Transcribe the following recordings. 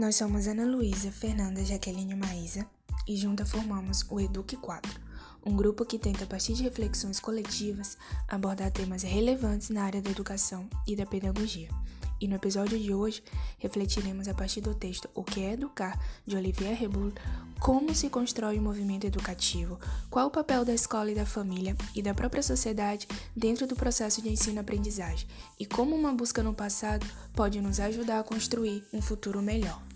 Nós somos Ana Luísa, Fernanda, Jaqueline e Maísa e juntas formamos o Eduque 4, um grupo que tenta, a partir de reflexões coletivas, abordar temas relevantes na área da educação e da pedagogia. E no episódio de hoje, refletiremos a partir do texto O que é Educar, de Olivier Reboul, como se constrói o movimento educativo, qual o papel da escola e da família e da própria sociedade dentro do processo de ensino-aprendizagem e como uma busca no passado pode nos ajudar a construir um futuro melhor.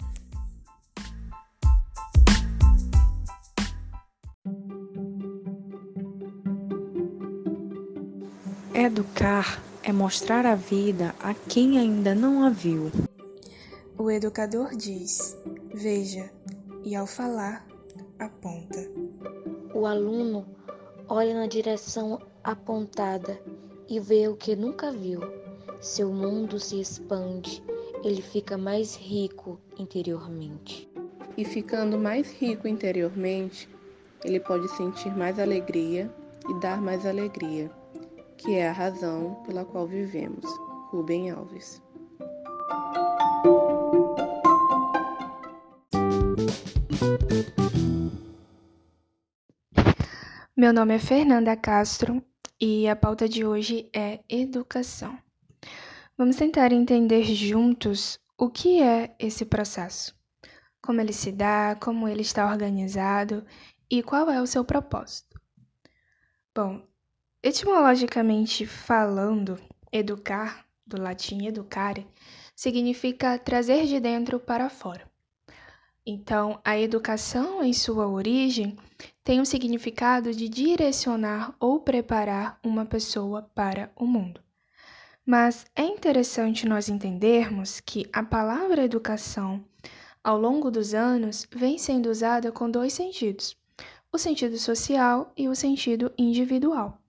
Educar é mostrar a vida a quem ainda não a viu. O educador diz: veja, e ao falar, aponta. O aluno olha na direção apontada e vê o que nunca viu. Seu mundo se expande, ele fica mais rico interiormente. E ficando mais rico interiormente, ele pode sentir mais alegria e dar mais alegria que é a razão pela qual vivemos. Rubem Alves. Meu nome é Fernanda Castro e a pauta de hoje é educação. Vamos tentar entender juntos o que é esse processo, como ele se dá, como ele está organizado e qual é o seu propósito. Bom, Etimologicamente falando, educar, do latim educare, significa trazer de dentro para fora. Então, a educação, em sua origem, tem o significado de direcionar ou preparar uma pessoa para o mundo. Mas é interessante nós entendermos que a palavra educação, ao longo dos anos, vem sendo usada com dois sentidos: o sentido social e o sentido individual.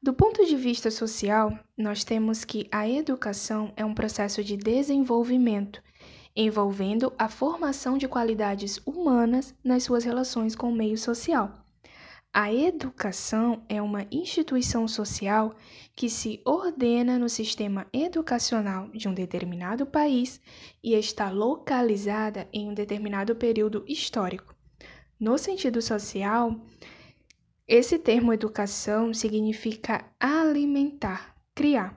Do ponto de vista social, nós temos que a educação é um processo de desenvolvimento, envolvendo a formação de qualidades humanas nas suas relações com o meio social. A educação é uma instituição social que se ordena no sistema educacional de um determinado país e está localizada em um determinado período histórico. No sentido social, esse termo educação significa alimentar, criar.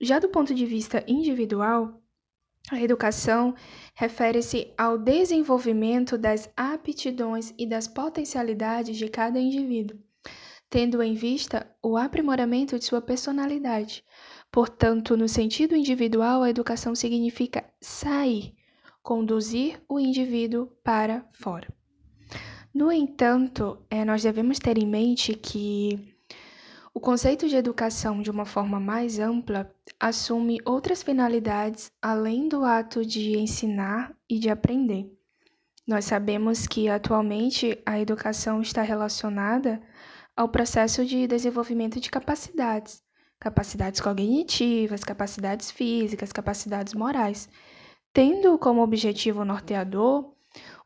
Já do ponto de vista individual, a educação refere-se ao desenvolvimento das aptidões e das potencialidades de cada indivíduo, tendo em vista o aprimoramento de sua personalidade. Portanto, no sentido individual, a educação significa sair, conduzir o indivíduo para fora. No entanto, é, nós devemos ter em mente que o conceito de educação, de uma forma mais ampla, assume outras finalidades além do ato de ensinar e de aprender. Nós sabemos que atualmente a educação está relacionada ao processo de desenvolvimento de capacidades, capacidades cognitivas, capacidades físicas, capacidades morais, tendo como objetivo norteador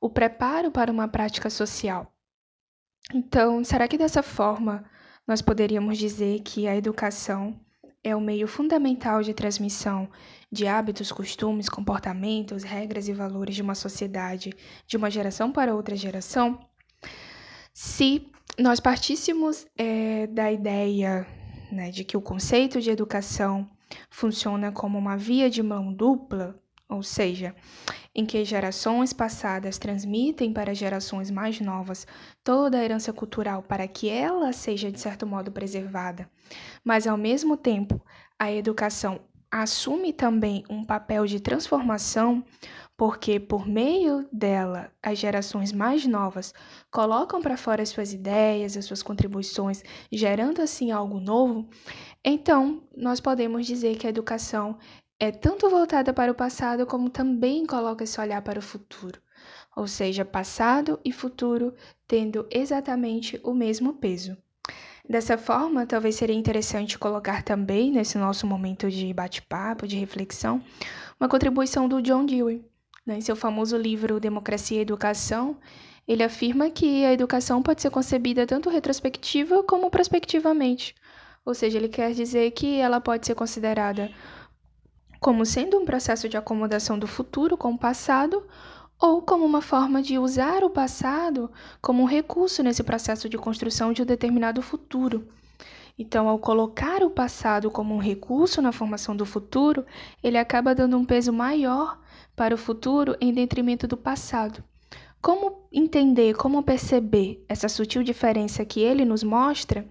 o preparo para uma prática social. Então, será que dessa forma nós poderíamos dizer que a educação é o meio fundamental de transmissão de hábitos, costumes, comportamentos, regras e valores de uma sociedade de uma geração para outra geração? Se nós partíssemos é, da ideia né, de que o conceito de educação funciona como uma via de mão dupla, ou seja, em que gerações passadas transmitem para gerações mais novas toda a herança cultural para que ela seja de certo modo preservada, mas ao mesmo tempo a educação assume também um papel de transformação, porque por meio dela as gerações mais novas colocam para fora as suas ideias, as suas contribuições, gerando assim algo novo, então nós podemos dizer que a educação é tanto voltada para o passado como também coloca esse olhar para o futuro, ou seja, passado e futuro tendo exatamente o mesmo peso. Dessa forma, talvez seria interessante colocar também nesse nosso momento de bate-papo, de reflexão, uma contribuição do John Dewey. Né? Em seu famoso livro Democracia e Educação, ele afirma que a educação pode ser concebida tanto retrospectiva como prospectivamente. Ou seja, ele quer dizer que ela pode ser considerada como sendo um processo de acomodação do futuro com o passado ou como uma forma de usar o passado como um recurso nesse processo de construção de um determinado futuro. Então, ao colocar o passado como um recurso na formação do futuro, ele acaba dando um peso maior para o futuro em detrimento do passado. Como entender, como perceber essa sutil diferença que ele nos mostra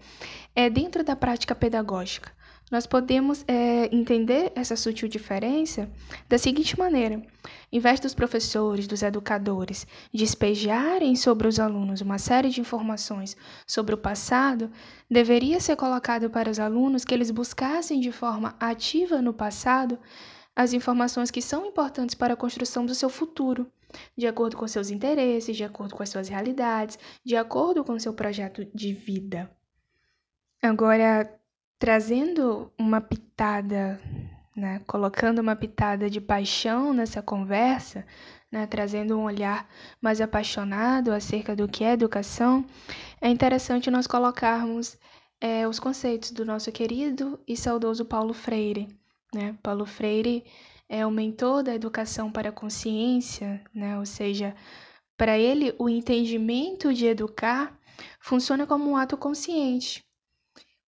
é dentro da prática pedagógica. Nós podemos é, entender essa sutil diferença da seguinte maneira: em vez dos professores, dos educadores despejarem sobre os alunos uma série de informações sobre o passado, deveria ser colocado para os alunos que eles buscassem de forma ativa no passado as informações que são importantes para a construção do seu futuro, de acordo com seus interesses, de acordo com as suas realidades, de acordo com seu projeto de vida. Agora, trazendo uma pitada, né, colocando uma pitada de paixão nessa conversa, né, trazendo um olhar mais apaixonado acerca do que é educação, é interessante nós colocarmos é, os conceitos do nosso querido e saudoso Paulo Freire. Né? Paulo Freire é o mentor da educação para a consciência, né? ou seja, para ele o entendimento de educar funciona como um ato consciente.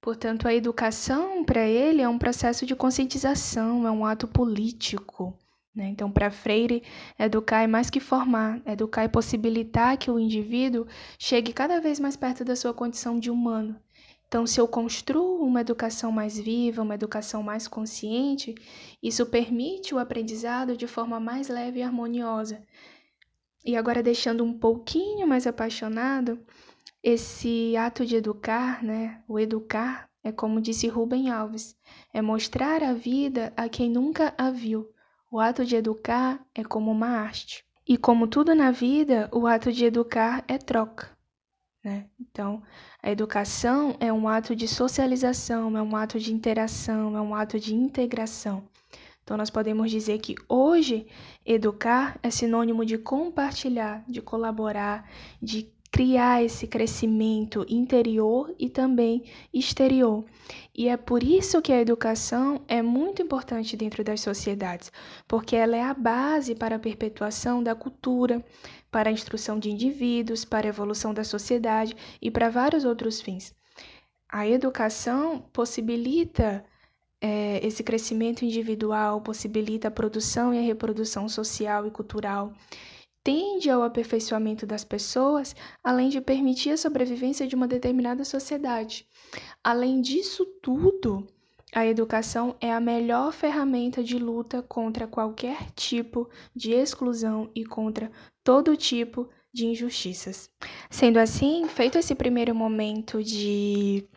Portanto, a educação para ele é um processo de conscientização, é um ato político. Né? Então, para Freire, educar é mais que formar, educar é possibilitar que o indivíduo chegue cada vez mais perto da sua condição de humano. Então, se eu construo uma educação mais viva, uma educação mais consciente, isso permite o aprendizado de forma mais leve e harmoniosa. E agora, deixando um pouquinho mais apaixonado, esse ato de educar, né? O educar é como disse Rubem Alves, é mostrar a vida a quem nunca a viu. O ato de educar é como uma arte. E como tudo na vida, o ato de educar é troca. Né? Então, a educação é um ato de socialização, é um ato de interação, é um ato de integração. Então, nós podemos dizer que hoje educar é sinônimo de compartilhar, de colaborar, de criar esse crescimento interior e também exterior. E é por isso que a educação é muito importante dentro das sociedades, porque ela é a base para a perpetuação da cultura, para a instrução de indivíduos, para a evolução da sociedade e para vários outros fins. A educação possibilita é, esse crescimento individual, possibilita a produção e a reprodução social e cultural tende ao aperfeiçoamento das pessoas, além de permitir a sobrevivência de uma determinada sociedade. Além disso tudo, a educação é a melhor ferramenta de luta contra qualquer tipo de exclusão e contra todo tipo de injustiças. Sendo assim, feito esse primeiro momento de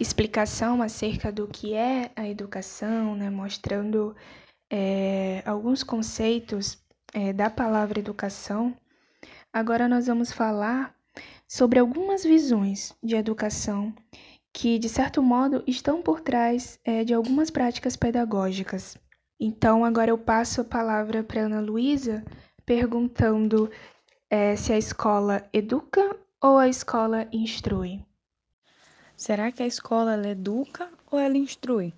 explicação acerca do que é a educação, né, mostrando é, alguns conceitos é, da palavra educação, agora nós vamos falar sobre algumas visões de educação que, de certo modo, estão por trás é, de algumas práticas pedagógicas. Então, agora eu passo a palavra para Ana Luísa, perguntando é, se a escola educa ou a escola instrui. Será que a escola educa ou ela instrui?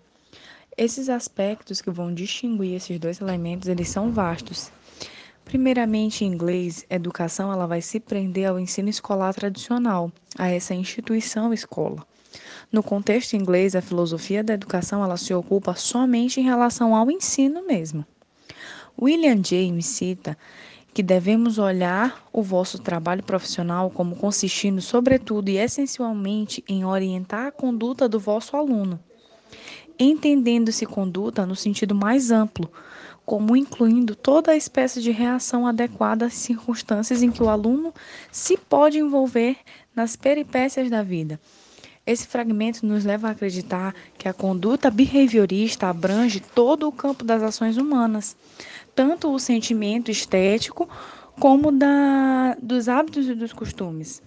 Esses aspectos que vão distinguir esses dois elementos, eles são vastos Primeiramente, em inglês, educação ela vai se prender ao ensino escolar tradicional, a essa instituição escola. No contexto inglês, a filosofia da educação ela se ocupa somente em relação ao ensino mesmo. William James cita que devemos olhar o vosso trabalho profissional como consistindo, sobretudo e essencialmente, em orientar a conduta do vosso aluno, entendendo-se conduta no sentido mais amplo, como incluindo toda a espécie de reação adequada às circunstâncias em que o aluno se pode envolver nas peripécias da vida. Esse fragmento nos leva a acreditar que a conduta behaviorista abrange todo o campo das ações humanas, tanto o sentimento estético como da, dos hábitos e dos costumes.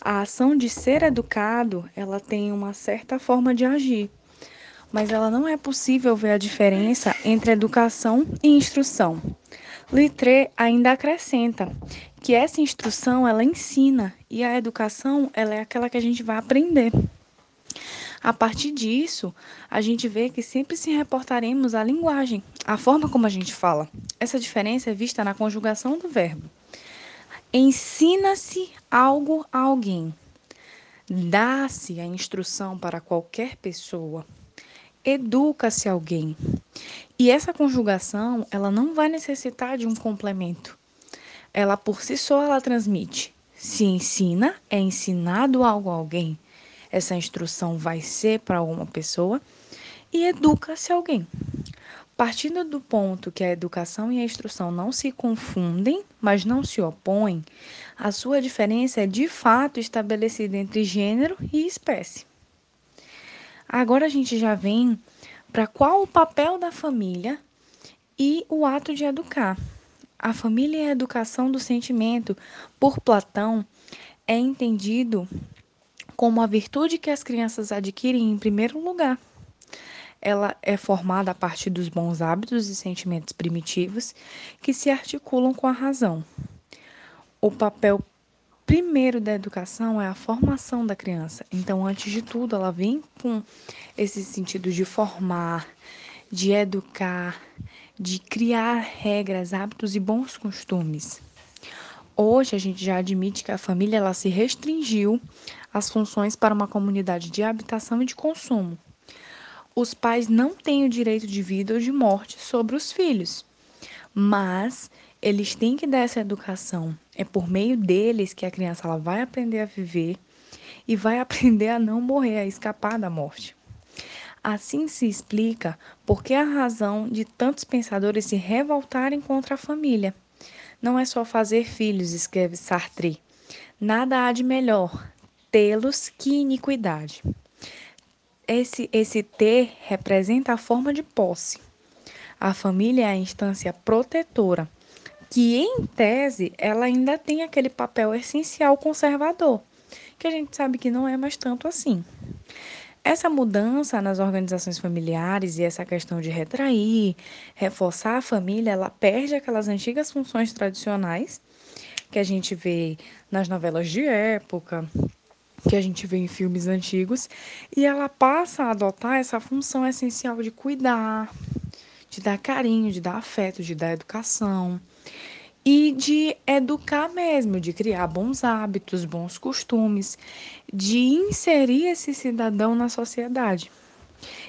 A ação de ser educado, ela tem uma certa forma de agir mas ela não é possível ver a diferença entre educação e instrução. Littré ainda acrescenta que essa instrução ela ensina e a educação ela é aquela que a gente vai aprender. A partir disso, a gente vê que sempre se reportaremos à linguagem, à forma como a gente fala. Essa diferença é vista na conjugação do verbo. Ensina-se algo a alguém. Dá-se a instrução para qualquer pessoa. Educa-se alguém. E essa conjugação, ela não vai necessitar de um complemento. Ela por si só ela transmite. Se ensina, é ensinado algo a alguém. Essa instrução vai ser para uma pessoa e educa-se alguém. Partindo do ponto que a educação e a instrução não se confundem, mas não se opõem, a sua diferença é de fato estabelecida entre gênero e espécie. Agora a gente já vem para qual o papel da família e o ato de educar. A família e a educação do sentimento, por Platão, é entendido como a virtude que as crianças adquirem em primeiro lugar. Ela é formada a partir dos bons hábitos e sentimentos primitivos que se articulam com a razão. O papel primeiro da educação é a formação da criança. Então, antes de tudo, ela vem com esse sentido de formar, de educar, de criar regras, hábitos e bons costumes. Hoje a gente já admite que a família ela se restringiu às funções para uma comunidade de habitação e de consumo. Os pais não têm o direito de vida ou de morte sobre os filhos, mas eles têm que dar essa educação. É por meio deles que a criança ela vai aprender a viver e vai aprender a não morrer, a escapar da morte. Assim se explica por que a razão de tantos pensadores se revoltarem contra a família. Não é só fazer filhos, escreve Sartre. Nada há de melhor tê-los que iniquidade. Esse, esse ter representa a forma de posse. A família é a instância protetora que em tese ela ainda tem aquele papel essencial conservador, que a gente sabe que não é mais tanto assim. Essa mudança nas organizações familiares e essa questão de retrair, reforçar a família, ela perde aquelas antigas funções tradicionais que a gente vê nas novelas de época, que a gente vê em filmes antigos, e ela passa a adotar essa função essencial de cuidar, de dar carinho, de dar afeto, de dar educação e de educar mesmo, de criar bons hábitos, bons costumes, de inserir esse cidadão na sociedade.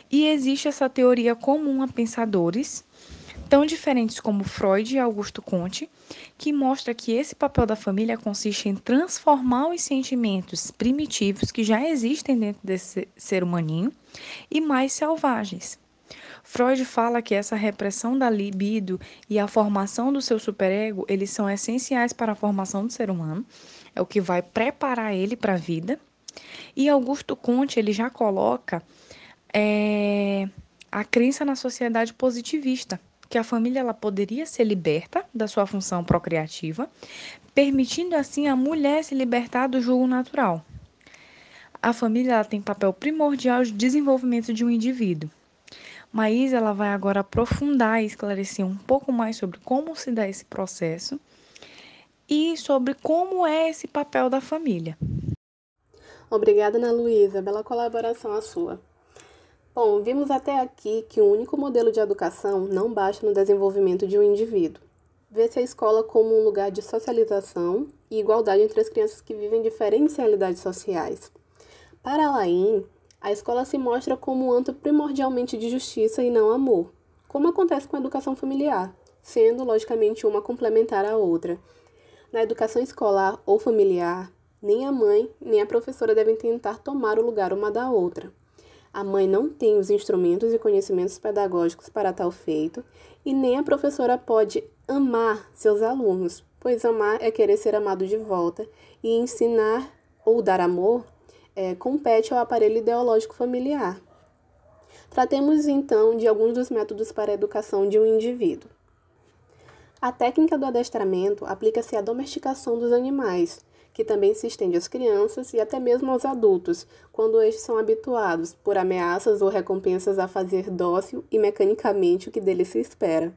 E existe essa teoria comum a pensadores tão diferentes como Freud e Augusto Conte, que mostra que esse papel da família consiste em transformar os sentimentos primitivos que já existem dentro desse ser humaninho e mais selvagens. Freud fala que essa repressão da libido e a formação do seu superego, eles são essenciais para a formação do ser humano, é o que vai preparar ele para a vida. E Augusto Conte, ele já coloca é, a crença na sociedade positivista, que a família ela poderia ser liberta da sua função procriativa, permitindo assim a mulher se libertar do jugo natural. A família ela tem papel primordial de desenvolvimento de um indivíduo. Maísa ela vai agora aprofundar e esclarecer um pouco mais sobre como se dá esse processo e sobre como é esse papel da família. Obrigada, Ana Luísa. Bela colaboração a sua. Bom, vimos até aqui que o único modelo de educação não basta no desenvolvimento de um indivíduo. Vê-se a escola como um lugar de socialização e igualdade entre as crianças que vivem diferentes realidades sociais. Para Laim, a escola se mostra como um antro primordialmente de justiça e não amor, como acontece com a educação familiar, sendo logicamente uma complementar à outra. Na educação escolar ou familiar, nem a mãe nem a professora devem tentar tomar o lugar uma da outra. A mãe não tem os instrumentos e conhecimentos pedagógicos para tal feito, e nem a professora pode amar seus alunos, pois amar é querer ser amado de volta, e ensinar ou dar amor é, compete ao aparelho ideológico familiar. Tratemos então de alguns dos métodos para a educação de um indivíduo. A técnica do adestramento aplica-se à domesticação dos animais, que também se estende às crianças e até mesmo aos adultos, quando estes são habituados, por ameaças ou recompensas, a fazer dócil e mecanicamente o que dele se espera.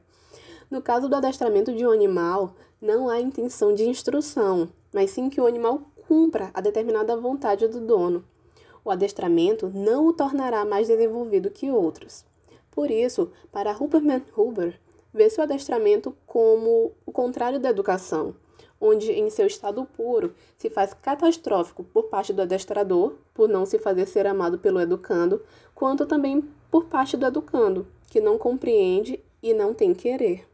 No caso do adestramento de um animal, não há intenção de instrução, mas sim que o animal cumpra a determinada vontade do dono. O adestramento não o tornará mais desenvolvido que outros. Por isso, para Huberman Huber, vê-se o adestramento como o contrário da educação, onde, em seu estado puro, se faz catastrófico por parte do adestrador, por não se fazer ser amado pelo educando, quanto também por parte do educando, que não compreende e não tem querer.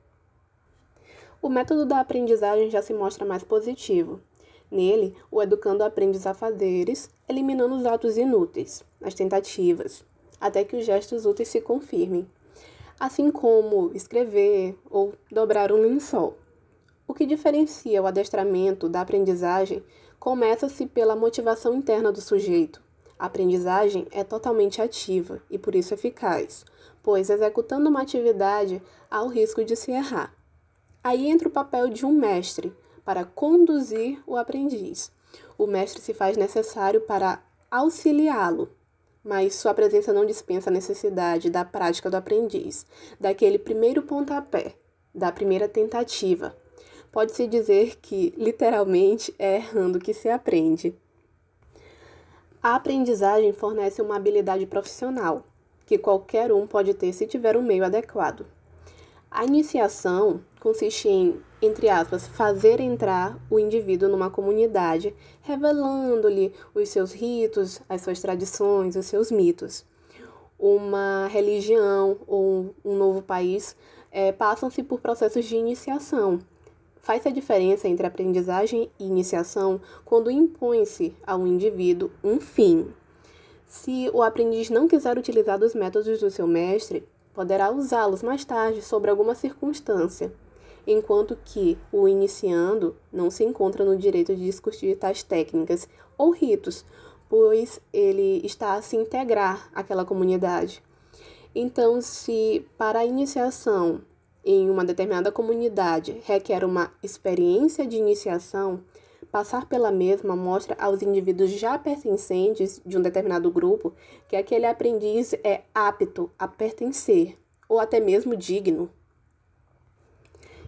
O método da aprendizagem já se mostra mais positivo. Nele, o educando aprende os afazeres, eliminando os atos inúteis, as tentativas, até que os gestos úteis se confirmem, assim como escrever ou dobrar um lençol. O que diferencia o adestramento da aprendizagem começa-se pela motivação interna do sujeito. A aprendizagem é totalmente ativa e por isso eficaz, pois executando uma atividade há o risco de se errar. Aí entra o papel de um mestre para conduzir o aprendiz. O mestre se faz necessário para auxiliá-lo, mas sua presença não dispensa a necessidade da prática do aprendiz, daquele primeiro pontapé, da primeira tentativa. Pode-se dizer que, literalmente, é errando que se aprende. A aprendizagem fornece uma habilidade profissional, que qualquer um pode ter se tiver um meio adequado. A iniciação consiste em, entre aspas, fazer entrar o indivíduo numa comunidade, revelando-lhe os seus ritos, as suas tradições, os seus mitos. Uma religião ou um novo país é, passam-se por processos de iniciação. Faz-se a diferença entre aprendizagem e iniciação quando impõe-se ao indivíduo um fim. Se o aprendiz não quiser utilizar dos métodos do seu mestre, poderá usá-los mais tarde sobre alguma circunstância, enquanto que o iniciando não se encontra no direito de discutir tais técnicas ou ritos, pois ele está a se integrar àquela comunidade. Então, se para a iniciação em uma determinada comunidade requer uma experiência de iniciação, Passar pela mesma mostra aos indivíduos já pertencentes de um determinado grupo que aquele aprendiz é apto a pertencer, ou até mesmo digno.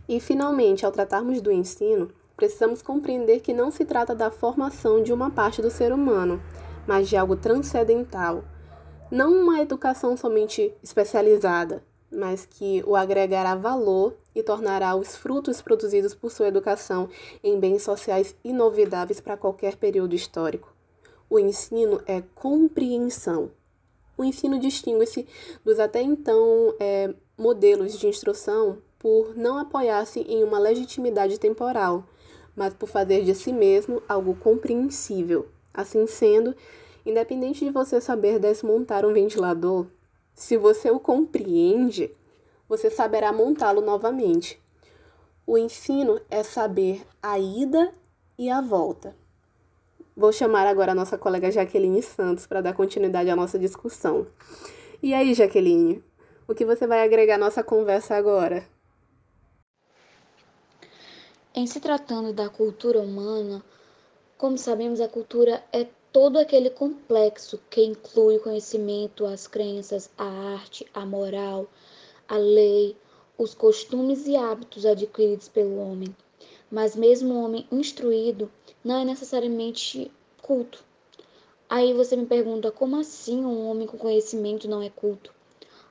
E, finalmente, ao tratarmos do ensino, precisamos compreender que não se trata da formação de uma parte do ser humano, mas de algo transcendental. Não uma educação somente especializada, mas que o agregará valor e tornará os frutos produzidos por sua educação em bens sociais inovidáveis para qualquer período histórico. O ensino é compreensão. O ensino distingue-se dos até então é, modelos de instrução por não apoiar-se em uma legitimidade temporal, mas por fazer de si mesmo algo compreensível. Assim sendo, independente de você saber desmontar um ventilador, se você o compreende, você saberá montá-lo novamente. O ensino é saber a ida e a volta. Vou chamar agora a nossa colega Jaqueline Santos para dar continuidade à nossa discussão. E aí, Jaqueline, o que você vai agregar à nossa conversa agora? Em se tratando da cultura humana, como sabemos, a cultura é todo aquele complexo que inclui o conhecimento, as crenças, a arte, a moral, a lei, os costumes e hábitos adquiridos pelo homem. Mas mesmo o homem instruído não é necessariamente culto. Aí você me pergunta como assim um homem com conhecimento não é culto?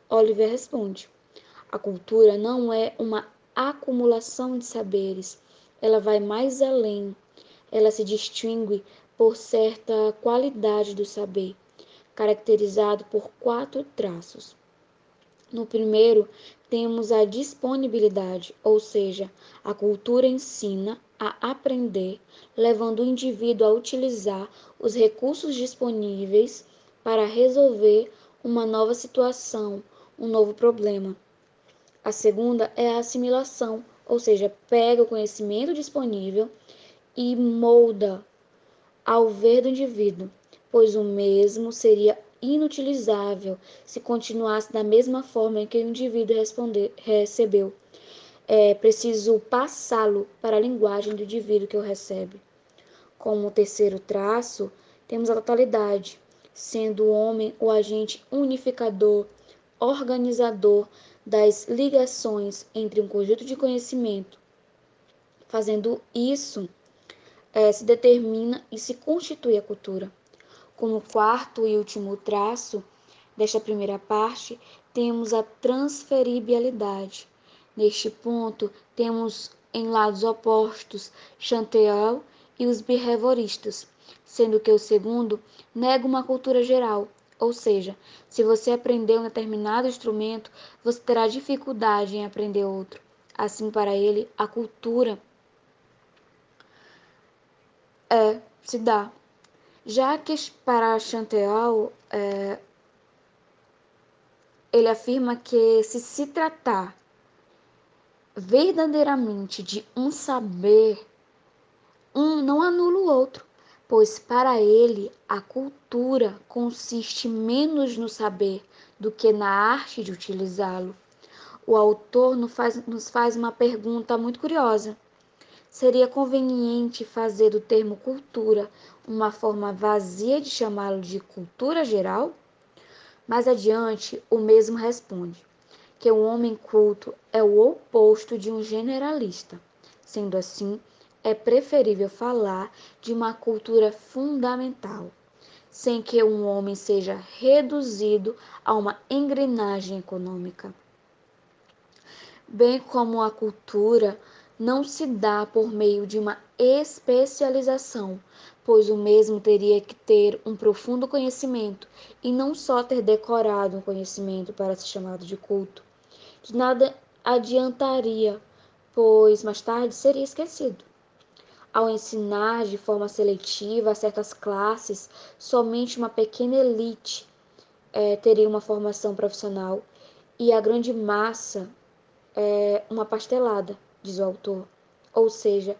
Oliver responde: a cultura não é uma acumulação de saberes, ela vai mais além. Ela se distingue por certa qualidade do saber, caracterizado por quatro traços. No primeiro, temos a disponibilidade, ou seja, a cultura ensina a aprender, levando o indivíduo a utilizar os recursos disponíveis para resolver uma nova situação, um novo problema. A segunda é a assimilação, ou seja, pega o conhecimento disponível e molda ao ver do indivíduo, pois o mesmo seria inutilizável se continuasse da mesma forma em que o indivíduo recebeu. É preciso passá-lo para a linguagem do indivíduo que o recebe. Como terceiro traço, temos a totalidade, sendo o homem o agente unificador, organizador das ligações entre um conjunto de conhecimento. Fazendo isso, é, se determina e se constitui a cultura. Como quarto e último traço desta primeira parte, temos a transferibilidade. Neste ponto, temos em lados opostos Chanteal e os behavioristas, sendo que o segundo nega uma cultura geral, ou seja, se você aprender um determinado instrumento, você terá dificuldade em aprender outro. Assim, para ele, a cultura é se dá. Já que para Chanteal, é, ele afirma que se se tratar verdadeiramente de um saber, um não anula o outro, pois para ele a cultura consiste menos no saber do que na arte de utilizá-lo. O autor nos faz, nos faz uma pergunta muito curiosa. Seria conveniente fazer do termo cultura uma forma vazia de chamá-lo de cultura geral? Mais adiante, o mesmo responde que o homem culto é o oposto de um generalista. Sendo assim, é preferível falar de uma cultura fundamental, sem que um homem seja reduzido a uma engrenagem econômica. Bem como a cultura não se dá por meio de uma especialização, pois o mesmo teria que ter um profundo conhecimento e não só ter decorado um conhecimento para ser chamado de culto de nada adiantaria, pois mais tarde seria esquecido. Ao ensinar de forma seletiva a certas classes, somente uma pequena elite é, teria uma formação profissional e a grande massa é uma pastelada, diz o autor. Ou seja,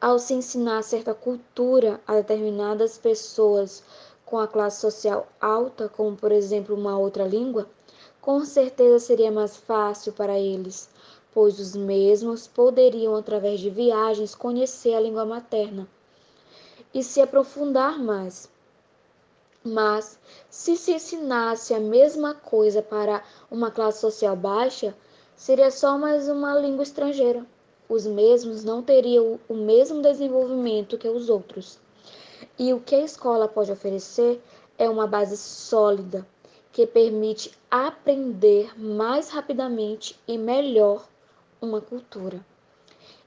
ao se ensinar certa cultura a determinadas pessoas com a classe social alta, como por exemplo uma outra língua, com certeza seria mais fácil para eles, pois os mesmos poderiam, através de viagens, conhecer a língua materna e se aprofundar mais. Mas, se se ensinasse a mesma coisa para uma classe social baixa, seria só mais uma língua estrangeira. Os mesmos não teriam o mesmo desenvolvimento que os outros. E o que a escola pode oferecer é uma base sólida que permite aprender mais rapidamente e melhor uma cultura.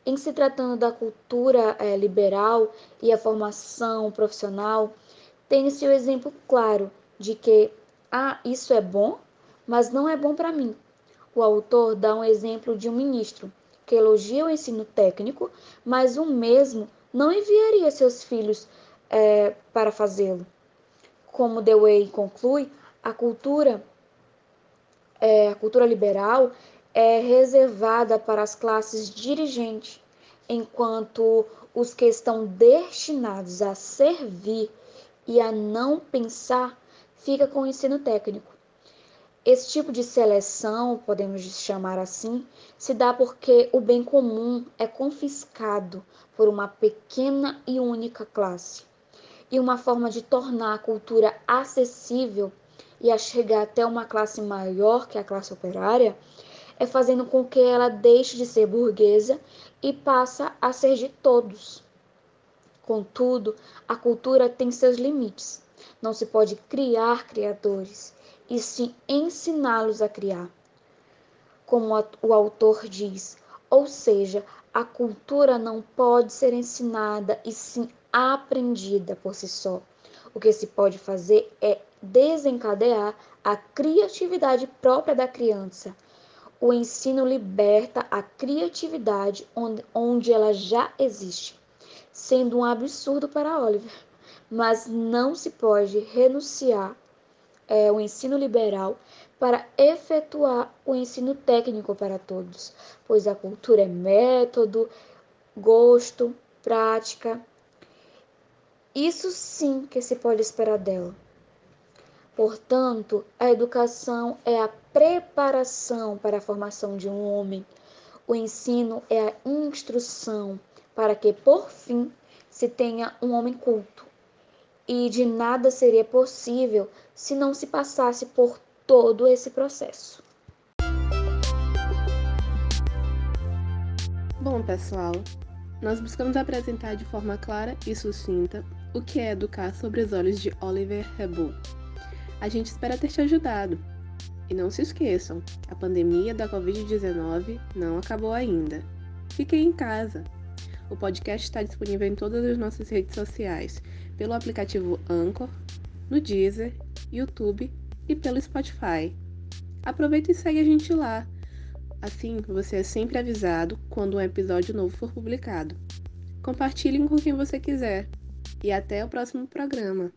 Em se tratando da cultura é, liberal e a formação profissional, tem-se o exemplo claro de que, ah, isso é bom, mas não é bom para mim. O autor dá um exemplo de um ministro que elogia o ensino técnico, mas o mesmo não enviaria seus filhos é, para fazê-lo. Como Dewey conclui, a cultura, é, a cultura liberal é reservada para as classes dirigentes, enquanto os que estão destinados a servir e a não pensar fica com o ensino técnico. Esse tipo de seleção, podemos chamar assim, se dá porque o bem comum é confiscado por uma pequena e única classe. E uma forma de tornar a cultura acessível e a chegar até uma classe maior que a classe operária, é fazendo com que ela deixe de ser burguesa e passa a ser de todos. Contudo, a cultura tem seus limites. Não se pode criar criadores, e sim ensiná-los a criar. Como o autor diz, ou seja, a cultura não pode ser ensinada e sim aprendida por si só. O que se pode fazer é desencadear a criatividade própria da criança. O ensino liberta a criatividade onde, onde ela já existe, sendo um absurdo para Oliver. Mas não se pode renunciar é, o ensino liberal para efetuar o ensino técnico para todos, pois a cultura é método, gosto, prática. Isso sim que se pode esperar dela. Portanto, a educação é a preparação para a formação de um homem. O ensino é a instrução para que, por fim, se tenha um homem culto. E de nada seria possível se não se passasse por todo esse processo. Bom, pessoal, nós buscamos apresentar de forma clara e sucinta O que é educar sobre os olhos de Oliver Reboot? A gente espera ter te ajudado. E não se esqueçam, a pandemia da Covid-19 não acabou ainda. Fiquem em casa. O podcast está disponível em todas as nossas redes sociais, pelo aplicativo Anchor, no Deezer, YouTube e pelo Spotify. Aproveita e segue a gente lá. Assim, você é sempre avisado quando um episódio novo for publicado. Compartilhem com quem você quiser. E até o próximo programa.